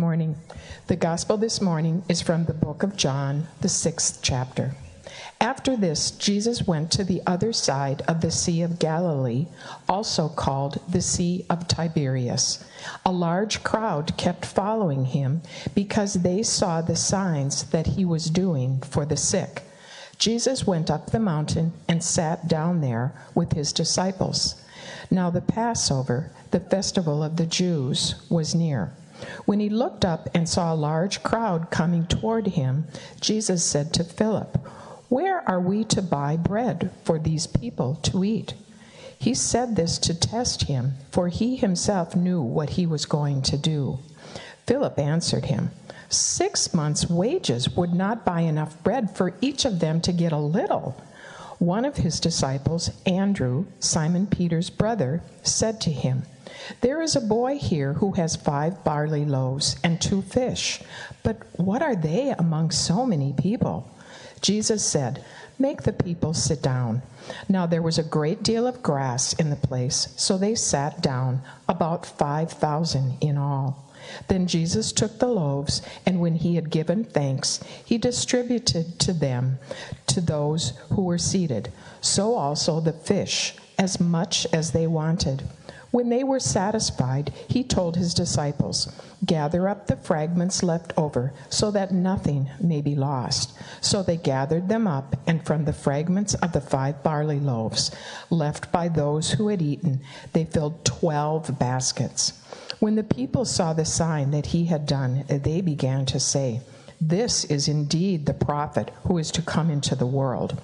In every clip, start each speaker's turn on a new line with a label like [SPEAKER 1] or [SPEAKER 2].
[SPEAKER 1] morning. The gospel this morning is from the book of John, the sixth chapter. After this, Jesus went to the other side of the Sea of Galilee, also called the Sea of Tiberias. A large crowd kept following him because they saw the signs that he was doing for the sick. Jesus went up the mountain and sat down there with his disciples. Now the Passover, the festival of the Jews, was near. When he looked up and saw a large crowd coming toward him, Jesus said to Philip, Where are we to buy bread for these people to eat? He said this to test him, for he himself knew what he was going to do. Philip answered him, Six months' wages would not buy enough bread for each of them to get a little. One of his disciples, Andrew, Simon Peter's brother, said to him, There is a boy here who has five barley loaves and two fish, but what are they among so many people? Jesus said, Make the people sit down. Now there was a great deal of grass in the place, so they sat down, about five thousand in all. Then Jesus took the loaves, and when he had given thanks, he distributed to them, to those who were seated, so also the fish, as much as they wanted. When they were satisfied, he told his disciples, Gather up the fragments left over, so that nothing may be lost. So they gathered them up, and from the fragments of the five barley loaves left by those who had eaten, they filled twelve baskets. When the people saw the sign that he had done, they began to say, This is indeed the prophet who is to come into the world.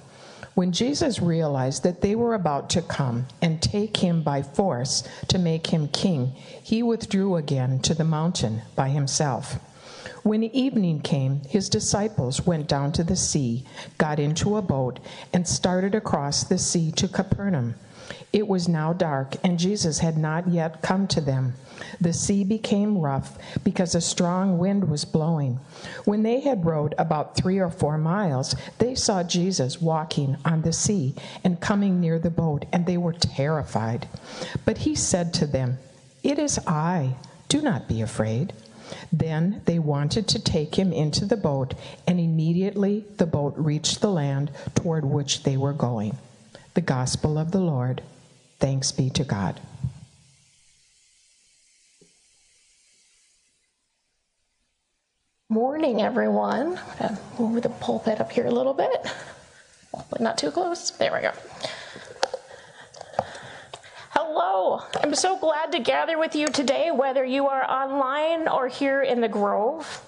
[SPEAKER 1] When Jesus realized that they were about to come and take him by force to make him king, he withdrew again to the mountain by himself. When evening came, his disciples went down to the sea, got into a boat, and started across the sea to Capernaum. It was now dark, and Jesus had not yet come to them. The sea became rough because a strong wind was blowing. When they had rowed about three or four miles, they saw Jesus walking on the sea and coming near the boat, and they were terrified. But he said to them, It is I. Do not be afraid. Then they wanted to take him into the boat, and immediately the boat reached the land toward which they were going. The Gospel of the Lord. Thanks be to God.
[SPEAKER 2] Morning, everyone. I'm gonna move the pulpit up here a little bit, but not too close. There we go. Hello. I'm so glad to gather with you today, whether you are online or here in the Grove.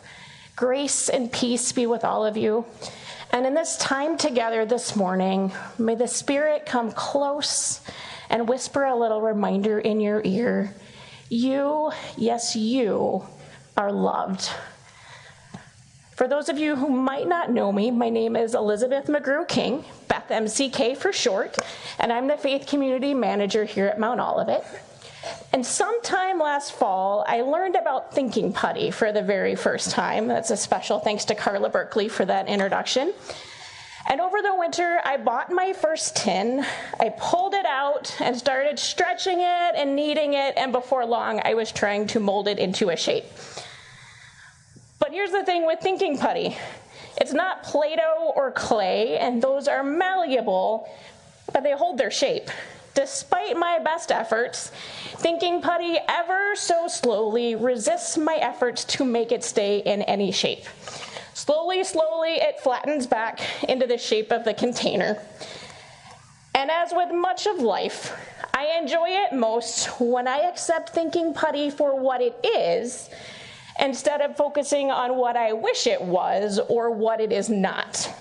[SPEAKER 2] Grace and peace be with all of you. And in this time together this morning, may the Spirit come close and whisper a little reminder in your ear. You, yes, you, are loved. For those of you who might not know me, my name is Elizabeth McGrew King, Beth MCK for short, and I'm the Faith Community Manager here at Mount Olivet. And sometime last fall, I learned about thinking putty for the very first time. That's a special thanks to Carla Berkeley for that introduction. And over the winter, I bought my first tin. I pulled it out and started stretching it and kneading it, and before long, I was trying to mold it into a shape. But here's the thing with thinking putty it's not Play Doh or clay, and those are malleable, but they hold their shape. Despite my best efforts, thinking putty ever so slowly resists my efforts to make it stay in any shape. Slowly, slowly, it flattens back into the shape of the container. And as with much of life, I enjoy it most when I accept thinking putty for what it is instead of focusing on what I wish it was or what it is not.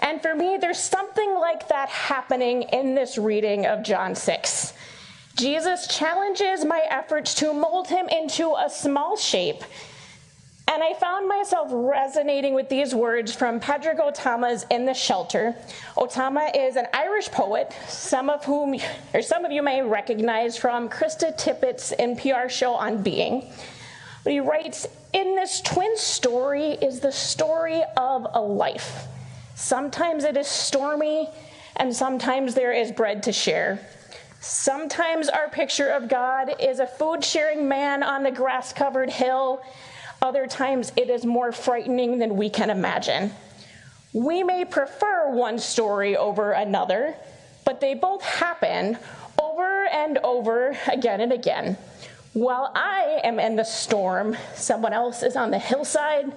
[SPEAKER 2] And for me, there's something like that happening in this reading of John 6. Jesus challenges my efforts to mold him into a small shape. And I found myself resonating with these words from Padraig Ó Tuama's In the Shelter. Ó Tuama is an Irish poet, some of whom, or some of you may recognize from Krista Tippett's NPR show on Being. But he writes In this twin story is the story of a life. Sometimes it is stormy, and sometimes there is bread to share. Sometimes our picture of God is a food sharing man on the grass covered hill. Other times it is more frightening than we can imagine. We may prefer one story over another, but they both happen over and over again and again. While I am in the storm, someone else is on the hillside,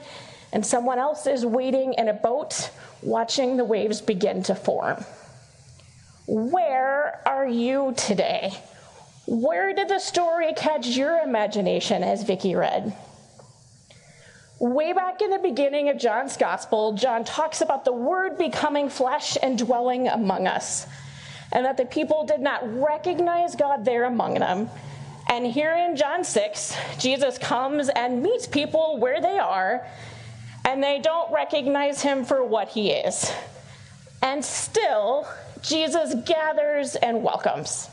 [SPEAKER 2] and someone else is waiting in a boat watching the waves begin to form. Where are you today? Where did the story catch your imagination as Vicky read? Way back in the beginning of John's gospel, John talks about the word becoming flesh and dwelling among us, and that the people did not recognize God there among them. And here in John 6, Jesus comes and meets people where they are, and they don't recognize him for what he is. And still, Jesus gathers and welcomes.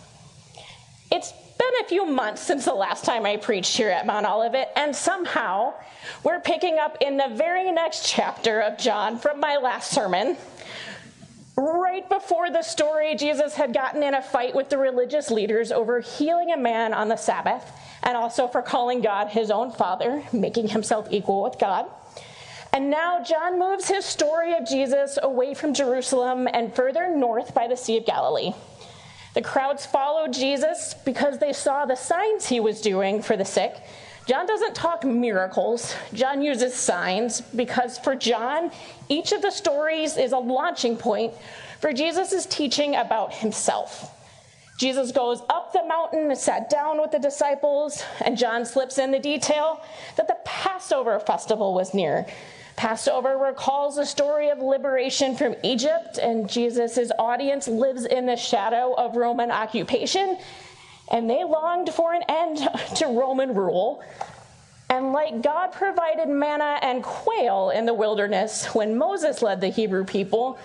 [SPEAKER 2] It's been a few months since the last time I preached here at Mount Olivet, and somehow we're picking up in the very next chapter of John from my last sermon. Right before the story, Jesus had gotten in a fight with the religious leaders over healing a man on the Sabbath and also for calling God his own father, making himself equal with God. And now John moves his story of Jesus away from Jerusalem and further north by the Sea of Galilee. The crowds followed Jesus because they saw the signs he was doing for the sick. John doesn't talk miracles, John uses signs because for John, each of the stories is a launching point for Jesus' teaching about himself. Jesus goes up the mountain and sat down with the disciples, and John slips in the detail that the Passover festival was near. Passover recalls the story of liberation from Egypt, and Jesus' audience lives in the shadow of Roman occupation, and they longed for an end to Roman rule. And like God provided manna and quail in the wilderness when Moses led the Hebrew people,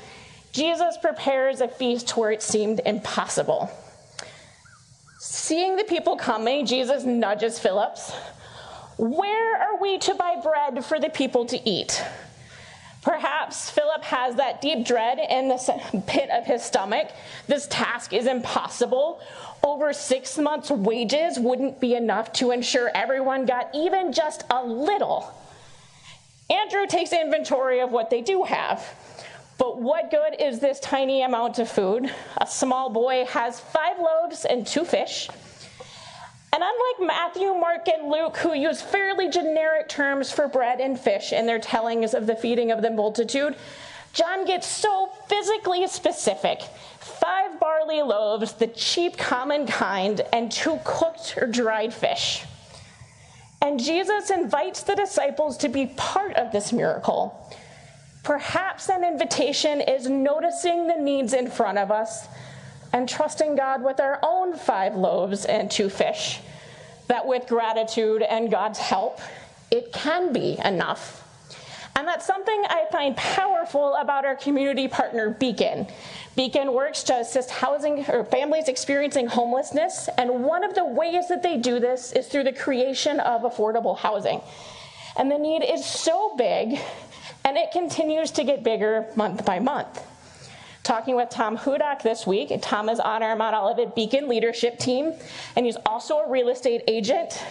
[SPEAKER 2] Jesus prepares a feast where it seemed impossible. Seeing the people coming, Jesus nudges Phillips where are we to buy bread for the people to eat? Perhaps Philip has that deep dread in the pit of his stomach. This task is impossible. Over six months' wages wouldn't be enough to ensure everyone got even just a little. Andrew takes inventory of what they do have. But what good is this tiny amount of food? A small boy has five loaves and two fish. And unlike Matthew, Mark, and Luke, who use fairly generic terms for bread and fish in their tellings of the feeding of the multitude, John gets so physically specific five barley loaves, the cheap common kind, and two cooked or dried fish. And Jesus invites the disciples to be part of this miracle. Perhaps an invitation is noticing the needs in front of us and trusting God with our own five loaves and two fish, that with gratitude and God's help, it can be enough. And that's something I find powerful about our community partner, Beacon. Beacon works to assist housing or families experiencing homelessness, and one of the ways that they do this is through the creation of affordable housing. And the need is so big, and it continues to get bigger month by month talking with Tom Hudak this week. Tom is on our Mount Olivet Beacon leadership team, and he's also a real estate agent.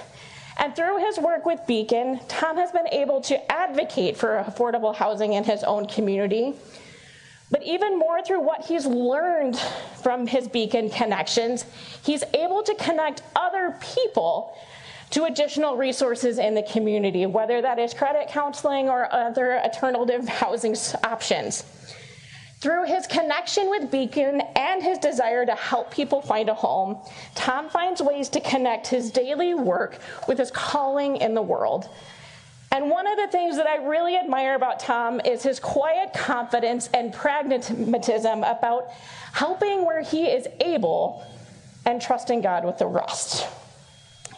[SPEAKER 2] And through his work with Beacon, Tom has been able to advocate for affordable housing in his own community. But even more through what he's learned from his Beacon connections, he's able to connect other people to additional resources in the community, whether that is credit counseling or other alternative housing options. Through his connection with Beacon and his desire to help people find a home, Tom finds ways to connect his daily work with his calling in the world. And one of the things that I really admire about Tom is his quiet confidence and pragmatism about helping where he is able and trusting God with the rest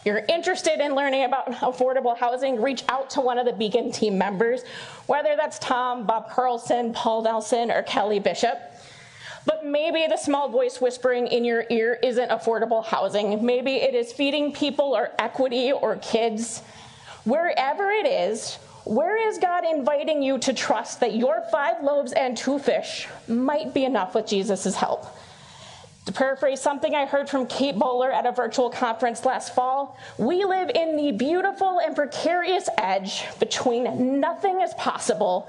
[SPEAKER 2] you're interested in learning about affordable housing, reach out to one of the Beacon team members, whether that's Tom, Bob Carlson, Paul Nelson, or Kelly Bishop. But maybe the small voice whispering in your ear isn't affordable housing. Maybe it is feeding people or equity or kids. Wherever it is, where is God inviting you to trust that your five loaves and two fish might be enough with Jesus' help? To paraphrase something I heard from Kate Bowler at a virtual conference last fall, we live in the beautiful and precarious edge between nothing is possible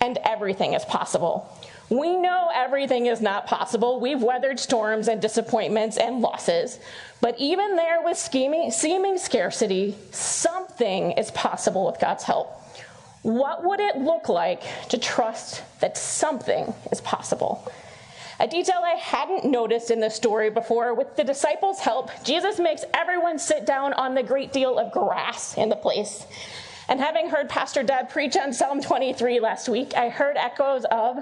[SPEAKER 2] and everything is possible. We know everything is not possible. We've weathered storms and disappointments and losses. But even there, with scheming, seeming scarcity, something is possible with God's help. What would it look like to trust that something is possible? A detail I hadn't noticed in the story before with the disciples' help, Jesus makes everyone sit down on the great deal of grass in the place. And having heard Pastor Deb preach on Psalm 23 last week, I heard echoes of,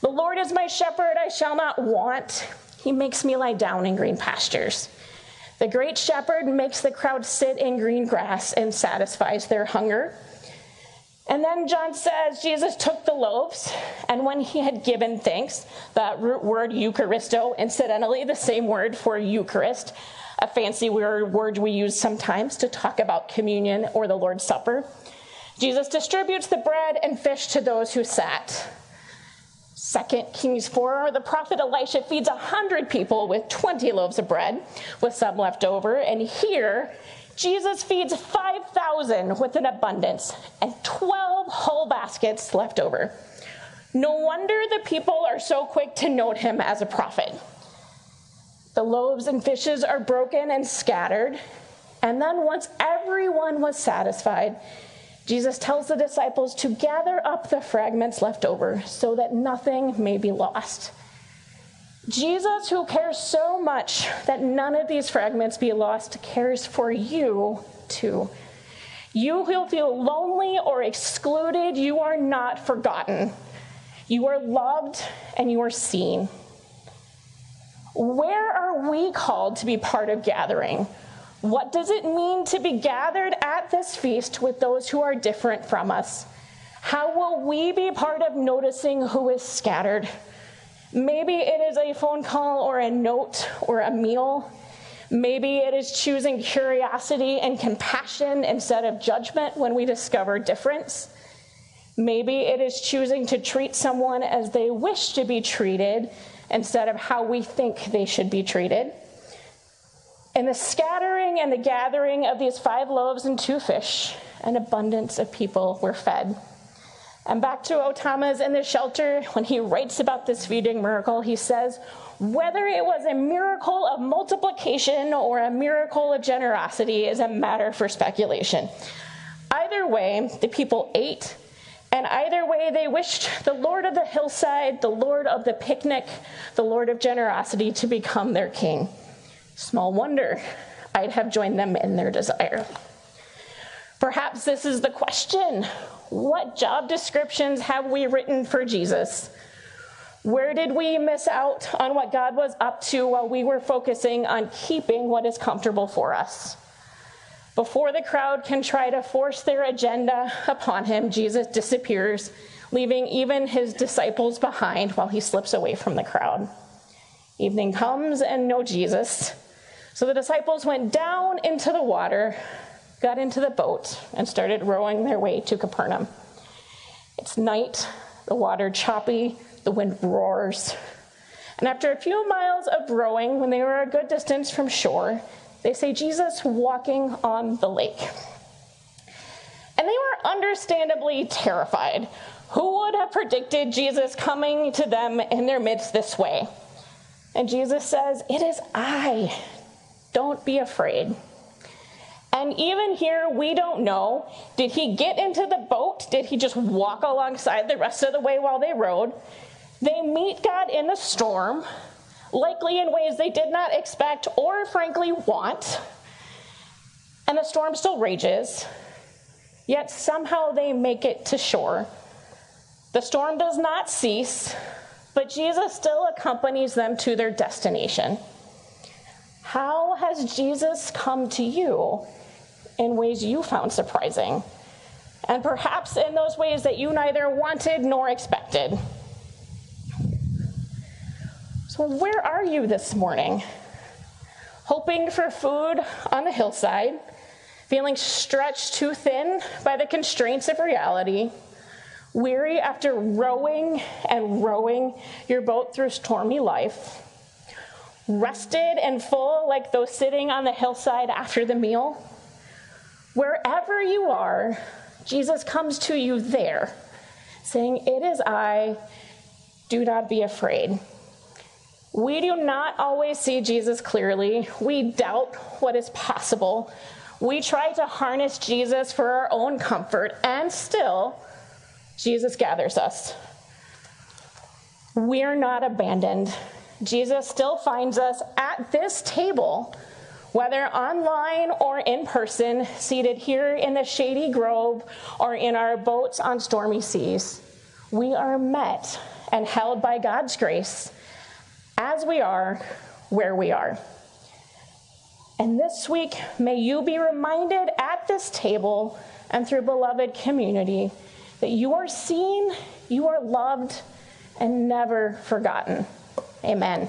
[SPEAKER 2] The Lord is my shepherd, I shall not want. He makes me lie down in green pastures. The great shepherd makes the crowd sit in green grass and satisfies their hunger. And then John says Jesus took the loaves, and when he had given thanks, that root word Eucharisto, incidentally, the same word for Eucharist, a fancy word we use sometimes to talk about communion or the Lord's Supper. Jesus distributes the bread and fish to those who sat. Second Kings 4, the prophet Elisha feeds a hundred people with 20 loaves of bread, with some left over. And here, Jesus feeds 5,000 with an abundance and 12 whole baskets left over. No wonder the people are so quick to note him as a prophet. The loaves and fishes are broken and scattered. And then, once everyone was satisfied, Jesus tells the disciples to gather up the fragments left over so that nothing may be lost. Jesus, who cares so much that none of these fragments be lost, cares for you too. You who feel lonely or excluded, you are not forgotten. You are loved and you are seen. Where are we called to be part of gathering? What does it mean to be gathered at this feast with those who are different from us? How will we be part of noticing who is scattered? Maybe it is a phone call or a note or a meal. Maybe it is choosing curiosity and compassion instead of judgment when we discover difference. Maybe it is choosing to treat someone as they wish to be treated instead of how we think they should be treated. In the scattering and the gathering of these five loaves and two fish, an abundance of people were fed. And back to Ó Tuama's in the shelter, when he writes about this feeding miracle, he says, whether it was a miracle of multiplication or a miracle of generosity is a matter for speculation. Either way, the people ate, and either way, they wished the Lord of the hillside, the Lord of the picnic, the Lord of generosity to become their king. Small wonder I'd have joined them in their desire. Perhaps this is the question what job descriptions have we written for Jesus? Where did we miss out on what God was up to while we were focusing on keeping what is comfortable for us? Before the crowd can try to force their agenda upon him, Jesus disappears, leaving even his disciples behind while he slips away from the crowd. Evening comes and no Jesus. So the disciples went down into the water got into the boat and started rowing their way to Capernaum. It's night, the water choppy, the wind roars. And after a few miles of rowing, when they were a good distance from shore, they say Jesus walking on the lake. And they were understandably terrified. Who would have predicted Jesus coming to them in their midst this way? And Jesus says, It is I. Don't be afraid. And even here, we don't know. Did he get into the boat? Did he just walk alongside the rest of the way while they rowed? They meet God in the storm, likely in ways they did not expect or frankly want. And the storm still rages, yet somehow they make it to shore. The storm does not cease, but Jesus still accompanies them to their destination. How has Jesus come to you? In ways you found surprising, and perhaps in those ways that you neither wanted nor expected. So, where are you this morning? Hoping for food on the hillside, feeling stretched too thin by the constraints of reality, weary after rowing and rowing your boat through stormy life? rested and full like those sitting on the hillside after the meal? Wherever you are, Jesus comes to you there, saying, It is I, do not be afraid. We do not always see Jesus clearly. We doubt what is possible. We try to harness Jesus for our own comfort, and still, Jesus gathers us. We're not abandoned. Jesus still finds us at this table, whether online or in person, seated here in the shady grove or in our boats on stormy seas. We are met and held by God's grace as we are where we are. And this week, may you be reminded at this table and through beloved community that you are seen, you are loved, and never forgotten. Amen.